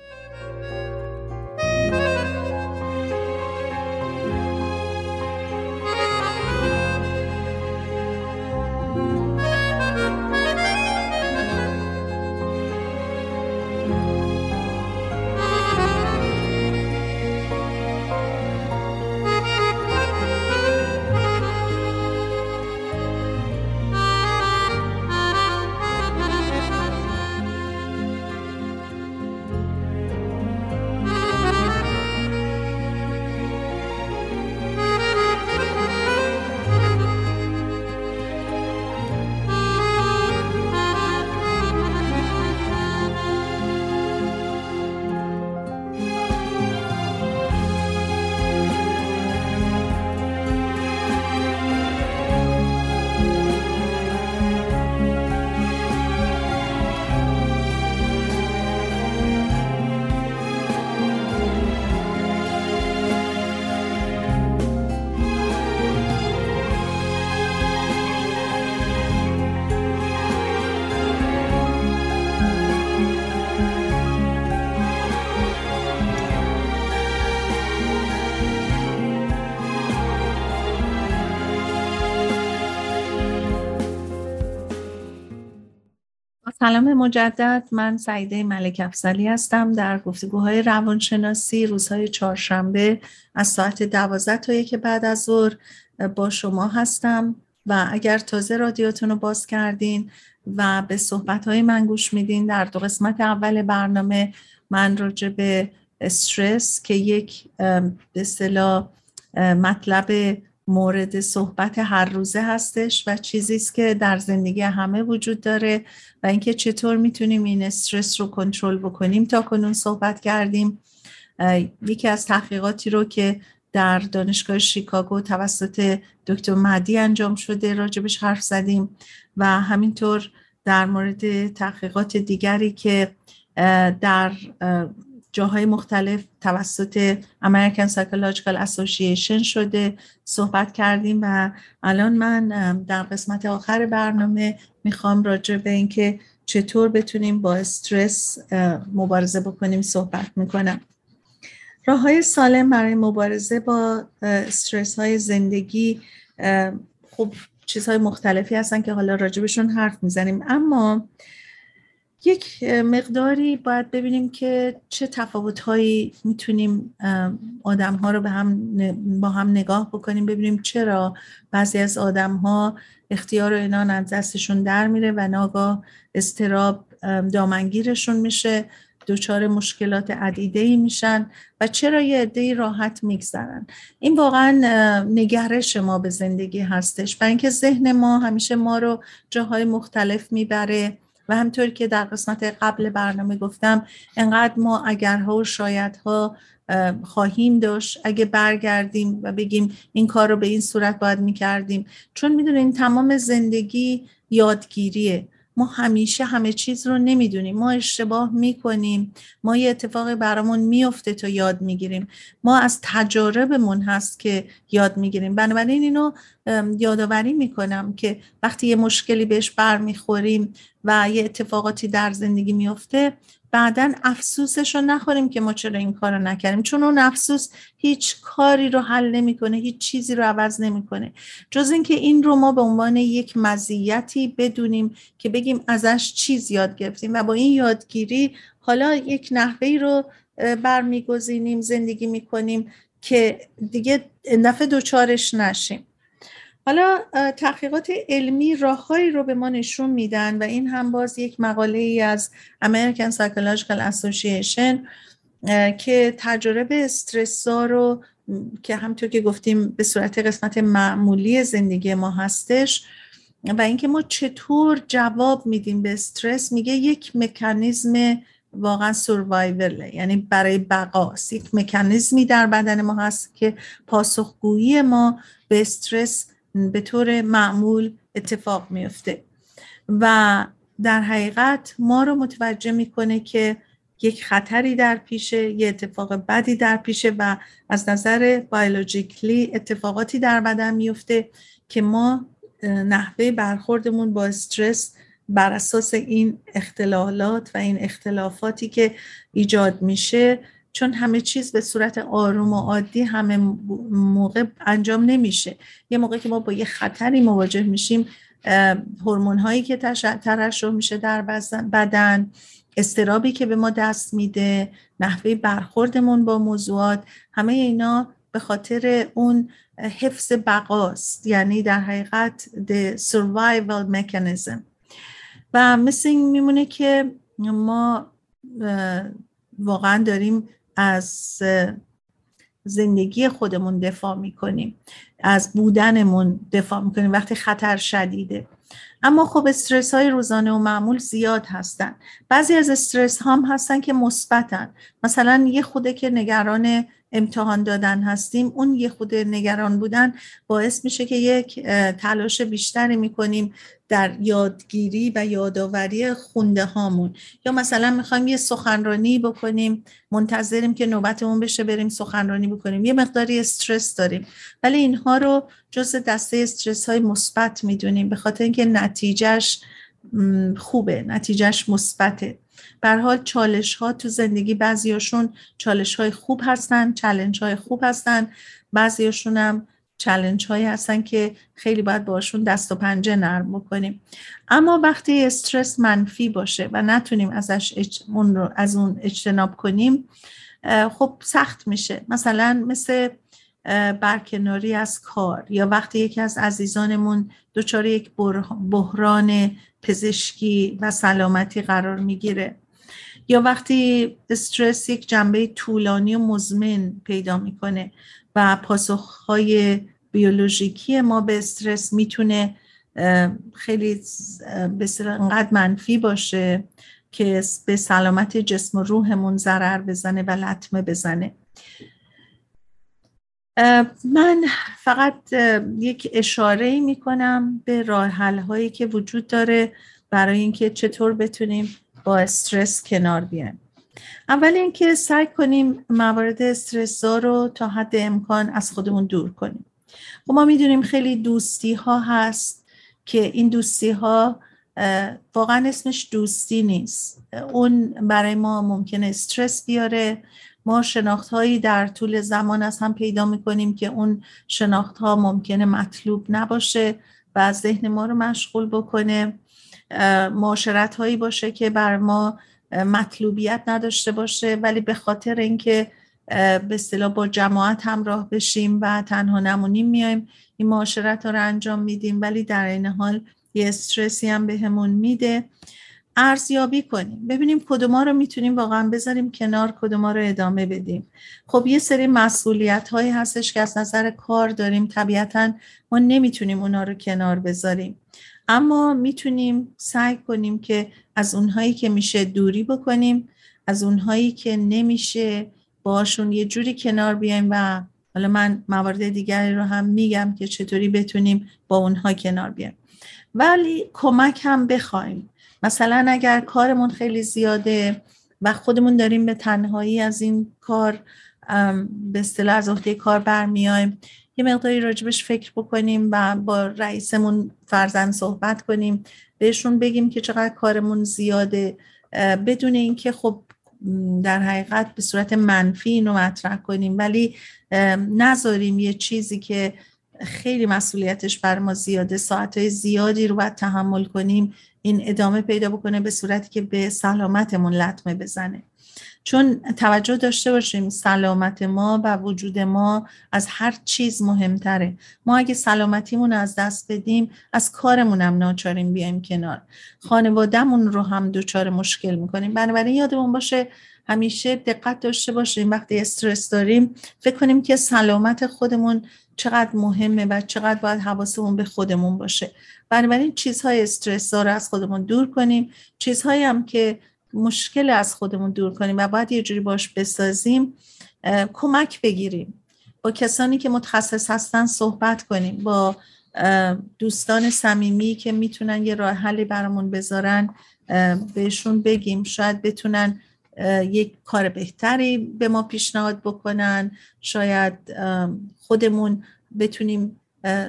سلام مجدد. من سعیده ملک افزلی هستم در گفتگوهای روانشناسی روزهای چهارشنبه از ساعت دوازده تا یک بعد از ظهر با شما هستم و اگر تازه رادیوتون رو باز کردین و به صحبت من گوش میدین در دو قسمت اول برنامه من راجع به استرس که یک به مطلب مورد صحبت هر روزه هستش و چیزی است که در زندگی همه وجود داره و اینکه چطور می‌تونیم این استرس رو کنترل بکنیم. تا کنون صحبت کردیم یکی از تحقیقاتی رو که در دانشگاه شیکاگو توسط دکتر مدی انجام شده راجبش حرف زدیم و همینطور در مورد تحقیقات دیگری که در جاهای مختلف توسط American Psychological Association شده صحبت کردیم و الان من در قسمت آخر برنامه می‌خوام راجع به اینکه چطور بتونیم با استرس مبارزه بکنیم صحبت می‌کنم. راه های سالم برای مبارزه با استرس های زندگی خب چیزهای مختلفی هستن که حالا راجبشون حرف می‌زنیم. اما یک مقداری باید ببینیم که چه تفاوتهایی می‌تونیم آدم ها رو به هم با هم نگاه بکنیم ببینیم چرا بعضی از آدم ها اختیار اینا از دستشون در میره و ناگاه استراب دامنگیرشون میشه دچار مشکلات عدیده ای میشن و چرا یه عده راحت میگذرن. این واقعا نگرش ما به زندگی هستش و اینکه ذهن ما همیشه ما رو جاهای مختلف می‌بره. و همطور که در قسمت قبل برنامه گفتم انقدر ما اگرها و شایدها خواهیم داشت. اگه برگردیم و بگیم این کار رو به این صورت باید می‌کردیم. چون می‌دونین تمام زندگی یادگیریه. ما همیشه همه چیز رو نمی‌دونیم. ما اشتباه می‌کنیم. ما یه اتفاقی برامون میفته تا یاد می‌گیریم. ما از تجاربمون هست که یاد می‌گیریم. بنابراین اینو یادآوری می‌کنم که وقتی یه مشکلی بهش برمیخوریم و یه اتفاقاتی در زندگی میفته بعدا افسوسش رو نخوریم که ما چرا این کار رو نکردیم. چون اون افسوس هیچ کاری رو حل نمی‌کنه هیچ چیزی رو عوض نمی‌کنه. جز اینکه این رو ما به عنوان یک مزیتی بدونیم که بگیم ازش چیز یاد گرفتیم. و با این یادگیری حالا یک نحوه رو برمیگزینیم زندگی می‌کنیم که دیگه دفعه دوچارش نشیم. حالا تحقیقات علمی راههایی رو به ما نشون میدن و این هم باز یک مقاله ای از American Psychological Association که تجربه استرسا رو که همطور که گفتیم به صورت قسمت معمولی زندگی ما هستش و اینکه ما چطور جواب میدیم به استرس میگه یک مکانیزم واقعا سروایوله یعنی برای بقاست یک مکانیزمی در بدن ما هست که پاسخگویی ما به استرس به طور معمول اتفاق میفته. و در حقیقت ما رو متوجه می‌کنه که یک خطری در پیشه یه اتفاق بدی در پیشه و از نظر بیولوژیکلی اتفاقاتی در بدن میفته که ما نحوه برخوردمون با استرس بر اساس این اختلالات و این اختلافاتی که ایجاد میشه چون همه چیز به صورت آروم و عادی همه موقع انجام نمیشه. یه موقع که ما با یه خطری مواجه میشیم هورمون هایی که ترشح میشه در بدن استرابی که به ما دست میده نحوه برخوردمون با موضوعات همه اینا به خاطر اون حفظ بقاست یعنی در حقیقت the survival mechanism. و مثل این میمونه که ما واقعا داریم از زندگی خودمون دفاع می‌کنیم. از بودنمون دفاع می‌کنیم وقتی خطر شدیده. اما خب استرس های روزانه و معمول زیاد هستن. بعضی از استرس هم هستن که مثبتن. مثلا یه خوده که نگران امتحان دادن هستیم اون یه خود نگران بودن باعث میشه که یک تلاش بیشتری می‌کنیم در یادگیری و یادآوری خونده هامون. یا مثلا می‌خوایم یه سخنرانی بکنیم منتظریم که نوبتمون بشه بریم سخنرانی بکنیم. یه مقداری استرس داریم. ولی اینها رو جز دسته استرس های مثبت می‌دونیم به خاطر اینکه نتیجهش خوبه نتیجهش مثبته. بر حال چالش ها تو زندگی بعضیاشون چالش های خوب هستن چلنج های خوب هستن. بعضیاشون هم چلنج هایی هستن که خیلی باید باشون دست و پنجه نرم بکنیم. اما وقتی استرس منفی باشه و نتونیم ازش اون رو از اون اجتناب کنیم خب سخت میشه. مثلا مثل برکناری از کار یا وقتی یکی از عزیزانمون دچار یک بحران پزشکی و سلامتی قرار می‌گیره. یا وقتی استرس یک جنبه طولانی و مزمن پیدا می‌کنه و پاسخهای بیولوژیکی ما به استرس می‌تونه خیلی به انقدر منفی باشه که به سلامت جسم و روحمون ضرر بزنه و لطمه بزنه. من فقط یک اشاره می کنم به راه هایی که وجود داره برای اینکه چطور بتونیم استرس کنار بیایم. اول اینکه سعی کنیم موارد استرس رو تا حد امکان از خودمون دور کنیم. خب ما می‌دونیم خیلی دوستی ها هست که این دوستی ها واقعا اسمش دوستی نیست. اون برای ما ممکنه استرس بیاره. ما شناخت هایی در طول زمان از هم پیدا می‌کنیم که اون شناخت ها ممکنه مطلوب نباشه و از ذهن ما رو مشغول بکنه. معاشرت هایی باشه که بر ما مطلوبیت نداشته باشه ولی به خاطر اینکه به اصطلاح با جماعت همراه بشیم و تنها نمونیم میایم این معاشرت ها رو انجام میدیم ولی در این حال یه استرسی هم بهمون میده. ارزیابی کنیم. ببینیم کدوما رو می‌تونیم واقعا بذاریم کنار کدوما رو ادامه بدیم. خب یه سری مسئولیت هایی هستش که از نظر کار داریم. طبیعتا ما نمی‌تونیم اونا رو کنار بذاریم. اما می‌تونیم سعی کنیم که از اونهایی که میشه دوری بکنیم از اونهایی که نمیشه باشون یه جوری کنار بیایم و حالا من موارد دیگری رو هم میگم که چطوری بتونیم با اونها کنار بیایم. ولی کمک هم بخوایم. مثلا اگر کارمون خیلی زیاده و خودمون داریم به تنهایی از این کار به اصطلاح از عهده کار برمیایم یه مقداری راجبش فکر بکنیم و با رئیسمون فرزن صحبت کنیم بهشون بگیم که چقدر کارمون زیاده. بدون اینکه خب در حقیقت به صورت منفی اینو مطرح کنیم. ولی نذاریم یه چیزی که خیلی مسئولیتش بر ما زیاده ساعتهای زیادی رو باید تحمل کنیم این ادامه پیدا بکنه به صورتی که به سلامتمون لطمه بزنه. چون توجه داشته باشیم سلامت ما و وجود ما از هر چیز مهمتره. ما اگه سلامتیمون از دست بدیم از کارمون هم ناچاریم بیایم کنار. خانوادهمون رو هم دچار مشکل می‌کنیم. بنابراین یادمون باشه همیشه دقت داشته باشیم. وقتی استرس داریم فکر کنیم که سلامت خودمون چقدر مهمه و چقدر باید حواسمون به خودمون باشه. بنابراین چیزهای استرس رو از خودمون دور کنیم. چیزهایی هم که مشکل از خودمون دور کنیم و باید یه جوری باش بسازیم کمک بگیریم. با کسانی که متخصص هستن صحبت کنیم با دوستان صمیمی که می‌تونن یه راه حلی برامون بذارن بهشون بگیم شاید بتونن یک کار بهتری به ما پیشنهاد بکنن. شاید خودمون بتونیم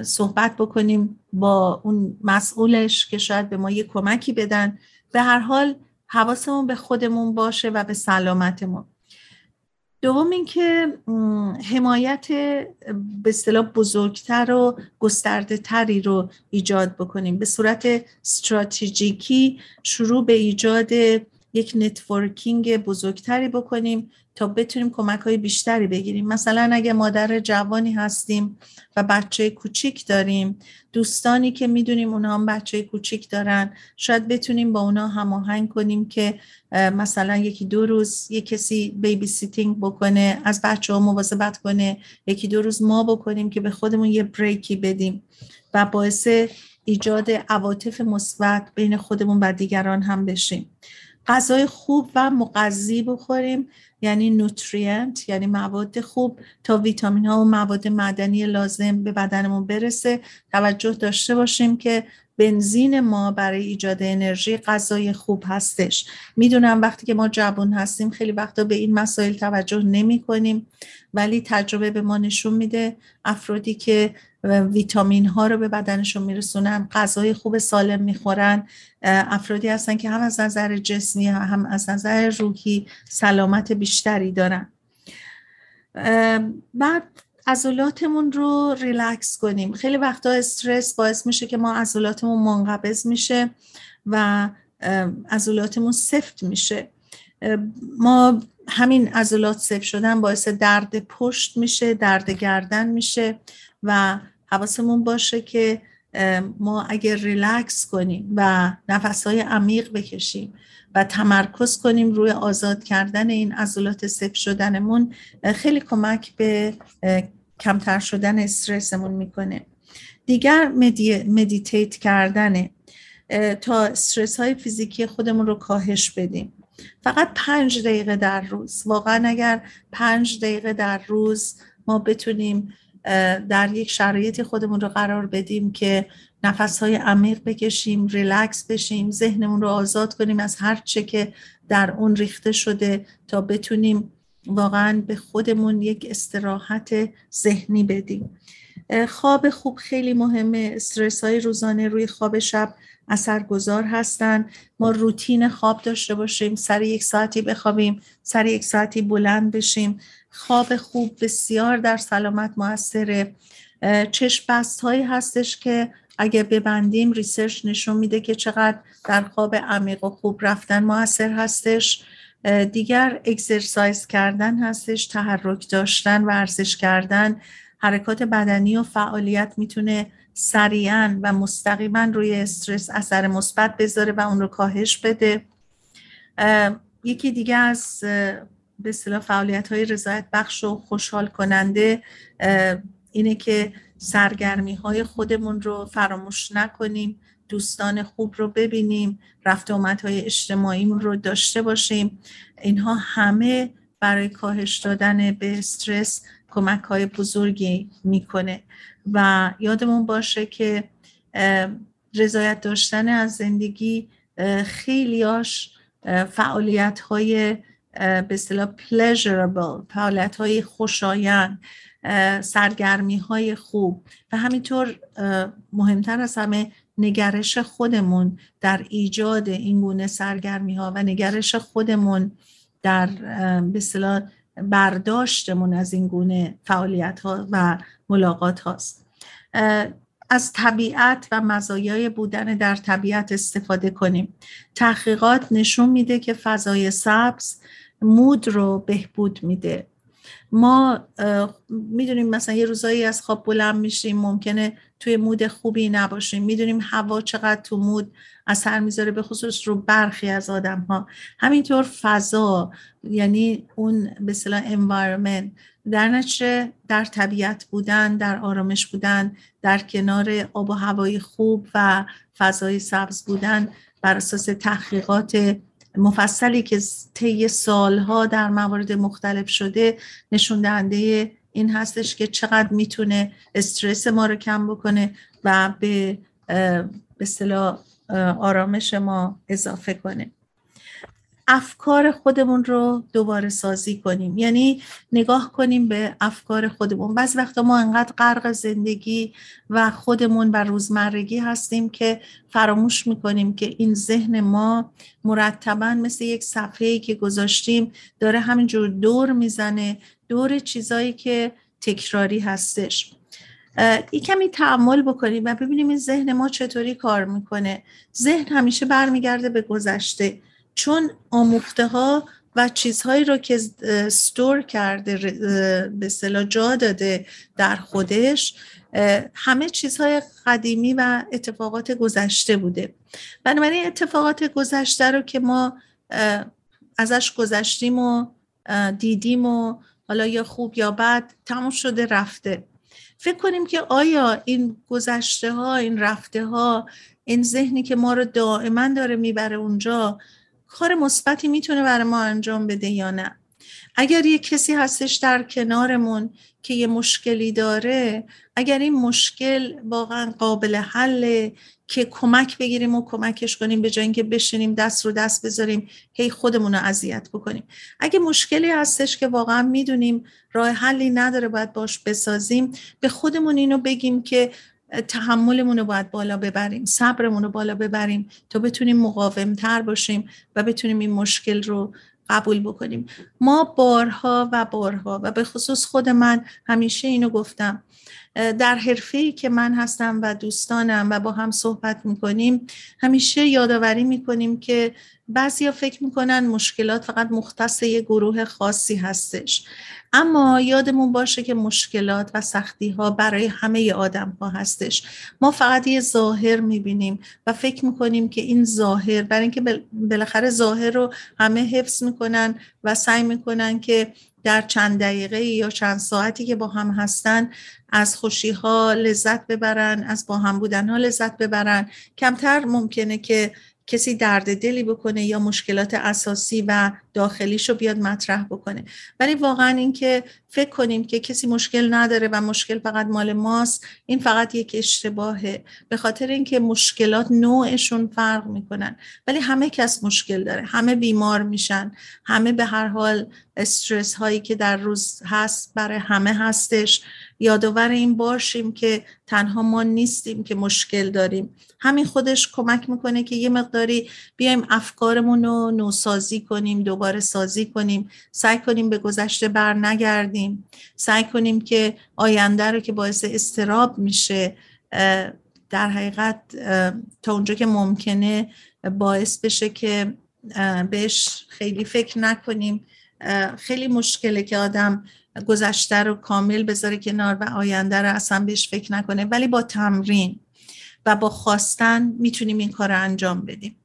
صحبت بکنیم با اون مسئولش که شاید به ما یه کمکی بدن. به هر حال حواسمون به خودمون باشه و به سلامتمون. دوم اینکه حمایت به اصطلاح بزرگتر و گسترده تری رو ایجاد بکنیم. به صورت استراتژیکی شروع به ایجاد یک networking بزرگتری بکنیم تا بتونیم کمک های بیشتری بگیریم. مثلا اگه مادر جوانی هستیم و بچه کوچیک داریم دوستانی که می‌دونیم اونا هم بچه کوچیک دارن شاید بتونیم با اونا هماهنگ کنیم که مثلا یکی دو روز یک کسی baby sitting بکنه از بچه ها مواظبت کنه یکی دو روز ما بکنیم که به خودمون یه break ی بدیم و باعث ایجاد عواطف مثبت بین خودمون و دیگران هم بشیم. غذای خوب و مغذی بخوریم یعنی nutrient یعنی مواد خوب تا ویتامین ها و مواد معدنی لازم به بدنمون برسه. توجه داشته باشیم که بنزین ما برای ایجاد انرژی غذای خوب هستش. می‌دونم وقتی که ما جوان هستیم خیلی وقتا به این مسائل توجه نمی کنیم ولی تجربه به ما نشون میده افرادی که ویتامین ها رو به بدنشون میرسونن غذای خوب سالم می‌خورن افرادی هستن که هم از نظر جسمی هم از نظر روحی سلامت بیشتری دارن. بعد عضلاتمون رو ریلکس کنیم. خیلی وقتا استرس باعث میشه که ما عضلاتمون منقبض میشه و عضلاتمون سفت میشه. ما همین عضلات سفت شدن باعث درد پشت میشه درد گردن میشه. و حواسمون باشه که ما اگر ریلکس کنیم و نفسهای عمیق بکشیم و تمرکز کنیم روی آزاد کردن این عضلات سفت شدنمون خیلی کمک به کمتر شدن استرسمون می‌کنه. دیگر medi... meditate کردنه تا استرس های فیزیکی خودمون رو کاهش بدیم. فقط پنج دقیقه در روز. واقعا اگر پنج دقیقه در روز ما بتونیم در یک شرایط خودمون رو قرار بدیم که نفس های عمیق بکشیم ریلکس بشیم ذهنمون رو آزاد کنیم از هر چه که در اون ریخته شده تا بتونیم واقعا به خودمون یک استراحت ذهنی بدیم. خواب خوب خیلی مهمه. استرس های روزانه روی خواب شب اثرگذار هستن. ما روتین خواب داشته باشیم سر یک ساعتی بخوابیم سر یک ساعتی بلند بشیم. خواب خوب بسیار در سلامت موثره. چشم بست هایی هستش که اگه ببندیم ریسرچ نشون میده که چقدر در خواب عمیق و خوب رفتن موثر هستش. دیگر اکسرسایز کردن هستش تحرک داشتن ورزش کردن. حرکات بدنی و فعالیت می‌تونه سریعا و مستقیما روی استرس اثر مثبت بذاره و اون رو کاهش بده. یکی دیگه از به اصطلاح فعالیت های رضایت بخش و خوشحال کننده اینه که سرگرمی های خودمون رو فراموش نکنیم دوستان خوب رو ببینیم رفت های اجتماعیمون رو داشته باشیم. اینها همه برای کاهش دادن به استرس کمک های بزرگی می‌کنه. و یادمون باشه که رضایت داشتن از زندگی خیلیاش فعالیت های به اصطلاح pleasurable فعالیت های خوشایند سرگرمی های خوب. و همینطور مهمتر از همه نگرش خودمون در ایجاد این گونه سرگرمی ها و نگرش خودمون در به اصطلاح برداشتمون از این گونه فعالیت ها و ملاقات هاست از طبیعت و مزایای بودن در طبیعت استفاده کنیم. تحقیقات نشون میده که فضای سبز مود رو بهبود میده. ما می‌دونیم مثلا یه روزایی از خواب بلند میشیم ممکنه توی مود خوبی نباشیم. می‌دونیم هوا چقدر تو مود اثر می‌ذاره به خصوص رو برخی از آدم ها همینطور فضا یعنی اون به صلاح environment در نتیجه در طبیعت بودن در آرامش بودن در کنار آب و هوای خوب و فضای سبز بودن بر اساس تحقیقات مفصلی که طی سالها در موارد مختلف شده نشون دهنده این هستش که چقدر می‌تونه استرس ما رو کم بکنه و به به آرامش ما اضافه کنه. افکار خودمون رو دوباره سازی کنیم. یعنی نگاه کنیم به افکار خودمون. بعض وقتا ما انقدر غرق زندگی و خودمون و روزمرگی هستیم که فراموش می‌کنیم که این ذهن ما مرتبا مثل یک صفحه که گذاشتیم داره همینجور دور می‌زنه دور چیزایی که تکراری هستش. ای کمی تعمل بکنیم و ببینیم این ذهن ما چطوری کار می‌کنه. ذهن همیشه برمیگرده به گذشته. چون آموخته ها و چیزهایی رو که ستور کرده به صلاح جا داده در خودش همه چیزهای قدیمی و اتفاقات گذشته بوده. بنابراین اتفاقات گذشته رو که ما ازش گذشتیم و دیدیم و حالا یا خوب یا بد تموم شده رفته. فکر کنیم که آیا این گذشته ها این رفته ها این ذهنی که ما رو دائما داره می‌بره اونجا کار مثبتی می‌تونه برای ما انجام بده یا نه. اگر یه کسی هستش در کنارمون که یه مشکلی داره اگر این مشکل واقعا قابل حله که کمک بگیریم و کمکش کنیم به جای اینکه بشینیم دست رو دست بذاریم هی خودمون رو اذیت بکنیم. اگه مشکلی هستش که واقعا می‌دونیم راه حلی نداره باید باش بسازیم به خودمون اینو بگیم که تحملمون رو باید بالا ببریم صبرمون رو بالا ببریم تا بتونیم مقاوم تر باشیم و بتونیم این مشکل رو قبول بکنیم. ما بارها و بارها و به خصوص خود من همیشه اینو گفتم در حرفه که من هستم و دوستانم و با هم صحبت می‌کنیم همیشه یادآوری می‌کنیم که بعضیا فکر می‌کنن مشکلات فقط مختص یه گروه خاصی هستش. اما یادمون باشه که مشکلات و سختی ها برای همه آدم ها هستش. ما فقط یه ظاهر می‌بینیم و فکر می‌کنیم که این ظاهر برای اینکه بالاخره ظاهر رو همه حفظ می‌کنن و سعی می‌کنن که در چند دقیقه یا چند ساعتی که با هم هستن از خوشی ها لذت ببرن از با هم بودن ها لذت ببرن. کمتر ممکنه که کسی درد دلی بکنه یا مشکلات اساسی و داخلیش رو بیاد مطرح بکنه. ولی واقعا اینکه فکر کنیم که کسی مشکل نداره و مشکل فقط مال ماست این فقط یک اشتباهه. به خاطر اینکه مشکلات نوعشون فرق می‌کنن. ولی همه کس مشکل داره. همه بیمار میشن. همه به هر حال استرس هایی که در روز هست برای همه هستش. یادآور این باشیم که تنها ما نیستیم که مشکل داریم. همین خودش کمک می‌کنه که یه مقداری بیایم افکارمون رو نوسازی کنیم دوباره سازی کنیم. سعی کنیم به گذشته بر نگردیم. سعی کنیم که آینده رو که باعث استراب میشه در حقیقت تا اونجا که ممکنه باعث بشه که بهش خیلی فکر نکنیم. خیلی مشکله که آدم گذشته رو کامل بذاره کنار و آینده رو اصلا بهش فکر نکنه. ولی با تمرین و با خواستن می‌تونیم این کار رو انجام بدیم.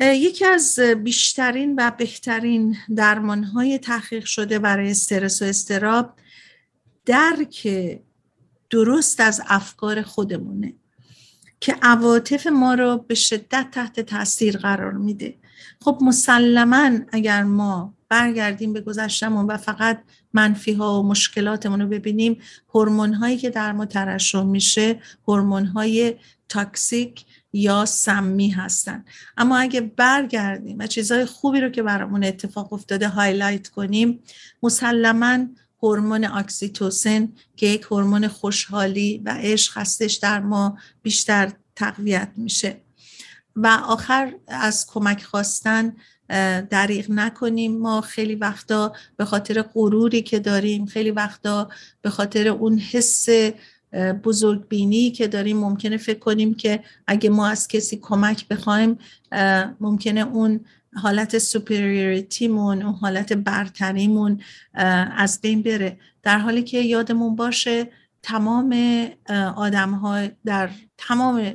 یکی از بیشترین و بهترین درمانهای تحقیق شده برای استرس و استراب درک درست از افکار خودمونه که عواطف ما رو به شدت تحت تاثیر قرار میده. خب مسلما اگر ما برگردیم به گذشتمون و فقط منفی ها و مشکلاتمون رو ببینیم هورمون هایی که در ما ترشح میشه هورمون های toxic یا سمی هستن. اما اگه برگردیم و چیزهای خوبی رو که برامون اتفاق افتاده highlight کنیم مسلما هورمون اکسیتوسن که یک هورمون خوشحالی و عشق هستش در ما بیشتر تقویت میشه. و آخر از کمک خواستن دریغ نکنیم. ما خیلی وقتا به خاطر غروری که داریم خیلی وقتا به خاطر اون حس بزرگ بینی که داریم ممکنه فکر کنیم که اگه ما از کسی کمک بخوایم ممکنه اون حالت superiority مون اون حالت برتریمون از بین بره. در حالی که یادمون باشه تمام آدم ها در تمام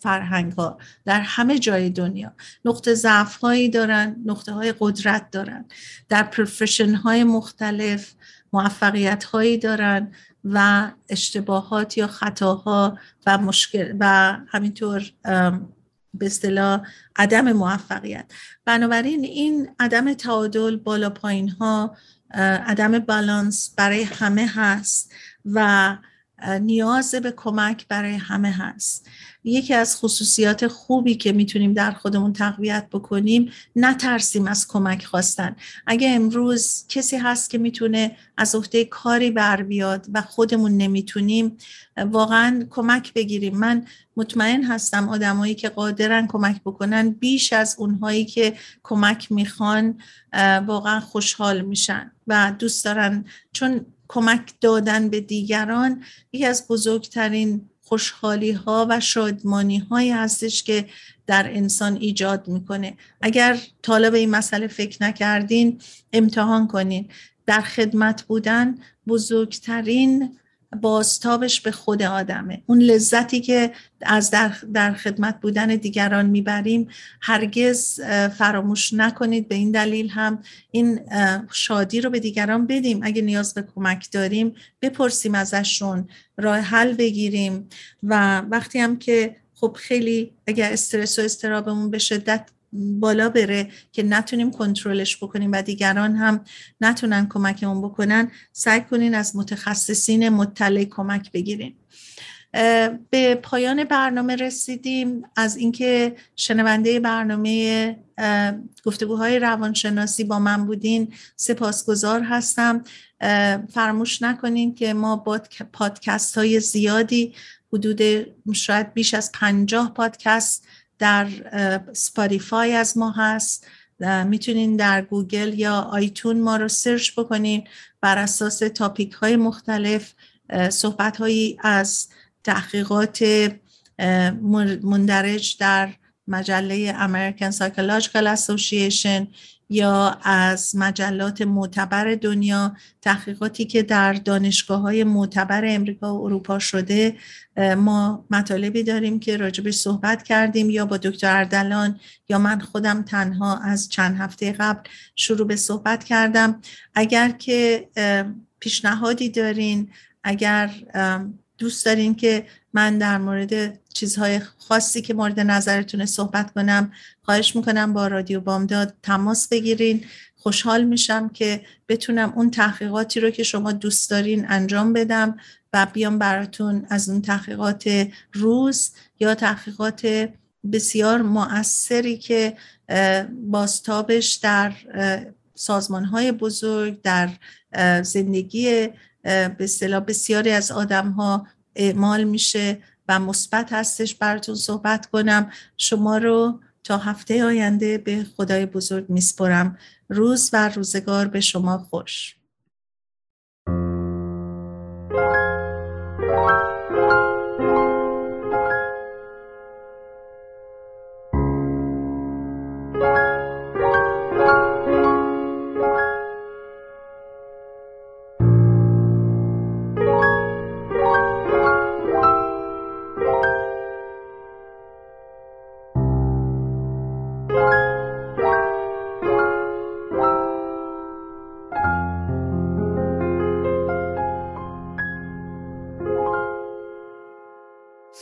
فرهنگ ها در همه جای دنیا. نقطه ضعف هایی دارن نقطه های قدرت دارن. در profession های مختلف موفقیت هایی دارن و اشتباهات یا خطاها و مشکل و همینطور به اصطلاح عدم موفقیت. بنابراین این عدم تعادل بالا پایین ها عدم بالانس برای همه هست و نیاز به کمک برای همه هست. یکی از خصوصیات خوبی که می‌تونیم در خودمون تقویت بکنیم نترسیم از کمک خواستن. اگه امروز کسی هست که می‌تونه از عهده کاری بر بیاد و خودمون نمی‌تونیم واقعا کمک بگیریم. من مطمئن هستم آدمایی که قادرن کمک بکنن بیش از اونهایی که کمک می‌خوان واقعا خوشحال میشن و دوست دارن. چون کمک دادن به دیگران یکی از بزرگترین خوشحالی ها و شادمانی هایی هستش که در انسان ایجاد می‌کنه. اگر طالب این مسئله فکر نکردین امتحان کنین. در خدمت بودن بزرگترین بازتابش به خود آدمه. اون لذتی که از در, در خدمت بودن دیگران می‌بریم هرگز فراموش نکنید. به این دلیل هم این شادی رو به دیگران بدیم. اگه نیاز به کمک داریم بپرسیم ازشون راه حل بگیریم. و وقتی هم که خب خیلی اگر استرس و استرابمون به شدت بالا بره که نتونیم کنترلش بکنیم و دیگران هم نتونن کمکمون بکنن سعی کنین از متخصصین مطلع کمک بگیرین. به پایان برنامه رسیدیم. از اینکه شنونده برنامه گفتگوهای روانشناسی با من بودین سپاسگزار هستم. فراموش نکنین که ما با پادکست های زیادی حدود شاید بیش از پنجاه پادکست در Spotify از ما هست. می‌تونین در گوگل یا iTunes ما رو search بکنین. بر اساس topic های مختلف صحبت هایی از تحقیقات مندرج در مجله American Psychological Association یا از مجلات معتبر دنیا تحقیقاتی که در دانشگاه های معتبر امریکا و اروپا شده ما مطالبی داریم که راجبش صحبت کردیم. یا با دکتر اردلان یا من خودم تنها از چند هفته قبل شروع به صحبت کردم. اگر که پیشنهادی دارین اگر دوست دارین که من در مورد چیزهای خاصی که مورد نظرتون صحبت کنم خواهش می‌کنم با رادیو بامداد تماس بگیرین. خوشحال میشم که بتونم اون تحقیقاتی رو که شما دوست دارین انجام بدم و بیام براتون از اون تحقیقات روز یا تحقیقات بسیار مؤثری که باستابش در سازمان های بزرگ در زندگی به اصطلاح بسیاری از آدم ها اعمال میشه و مثبت هستش. براتون صحبت کنم. شما رو تا هفته آینده به خدای بزرگ میسپرم روز و روزگار به شما خوش.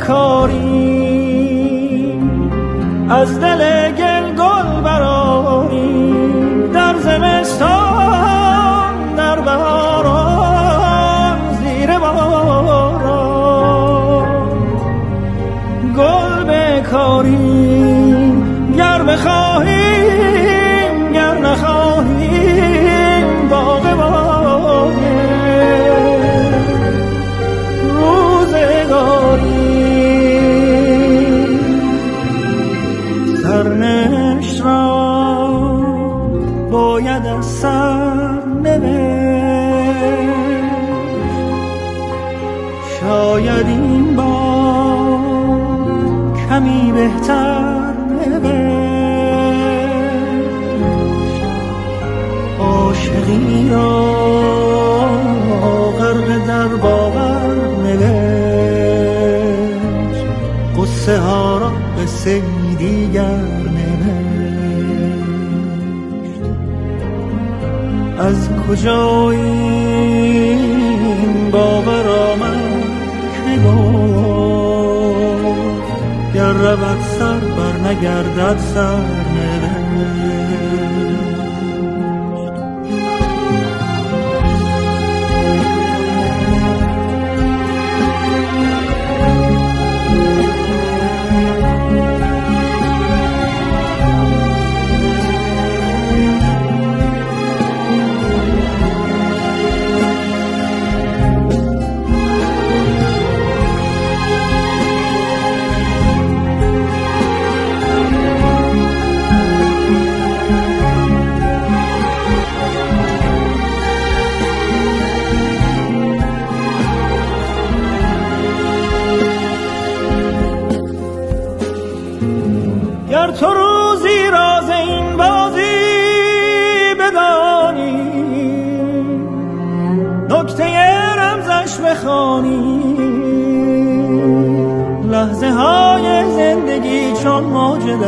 بکاری از دل شاید این بار کمی بهتر نوشت. عاشقی را غرق در باور نوشت. قصه ها را قصه دیگر از کجا این باور رود سر بر نگردد سر.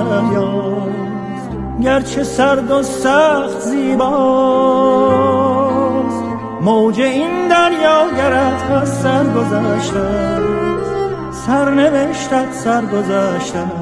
دریاست گرچه سرد و سخت زیباست. موج این دریا گرد از سر گذشته سر نوشتت سر گذشته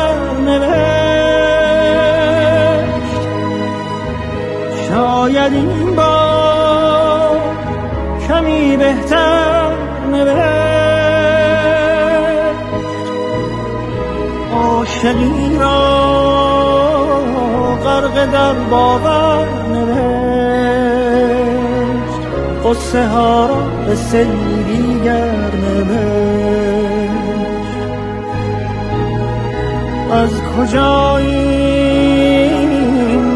این با کمی بهتر نوشت. عاشقی را غرق در باور نوشت. قصه ها را به دیگر نوشت. از کجا این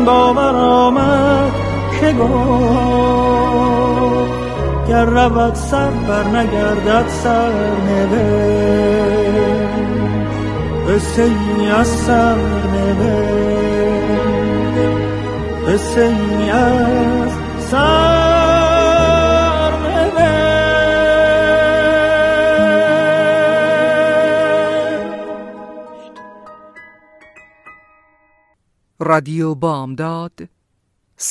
باور آمد؟ گفت گر رود سر بر نگردد سر قصه ای از سر قصه ای از سر رادیو بامداد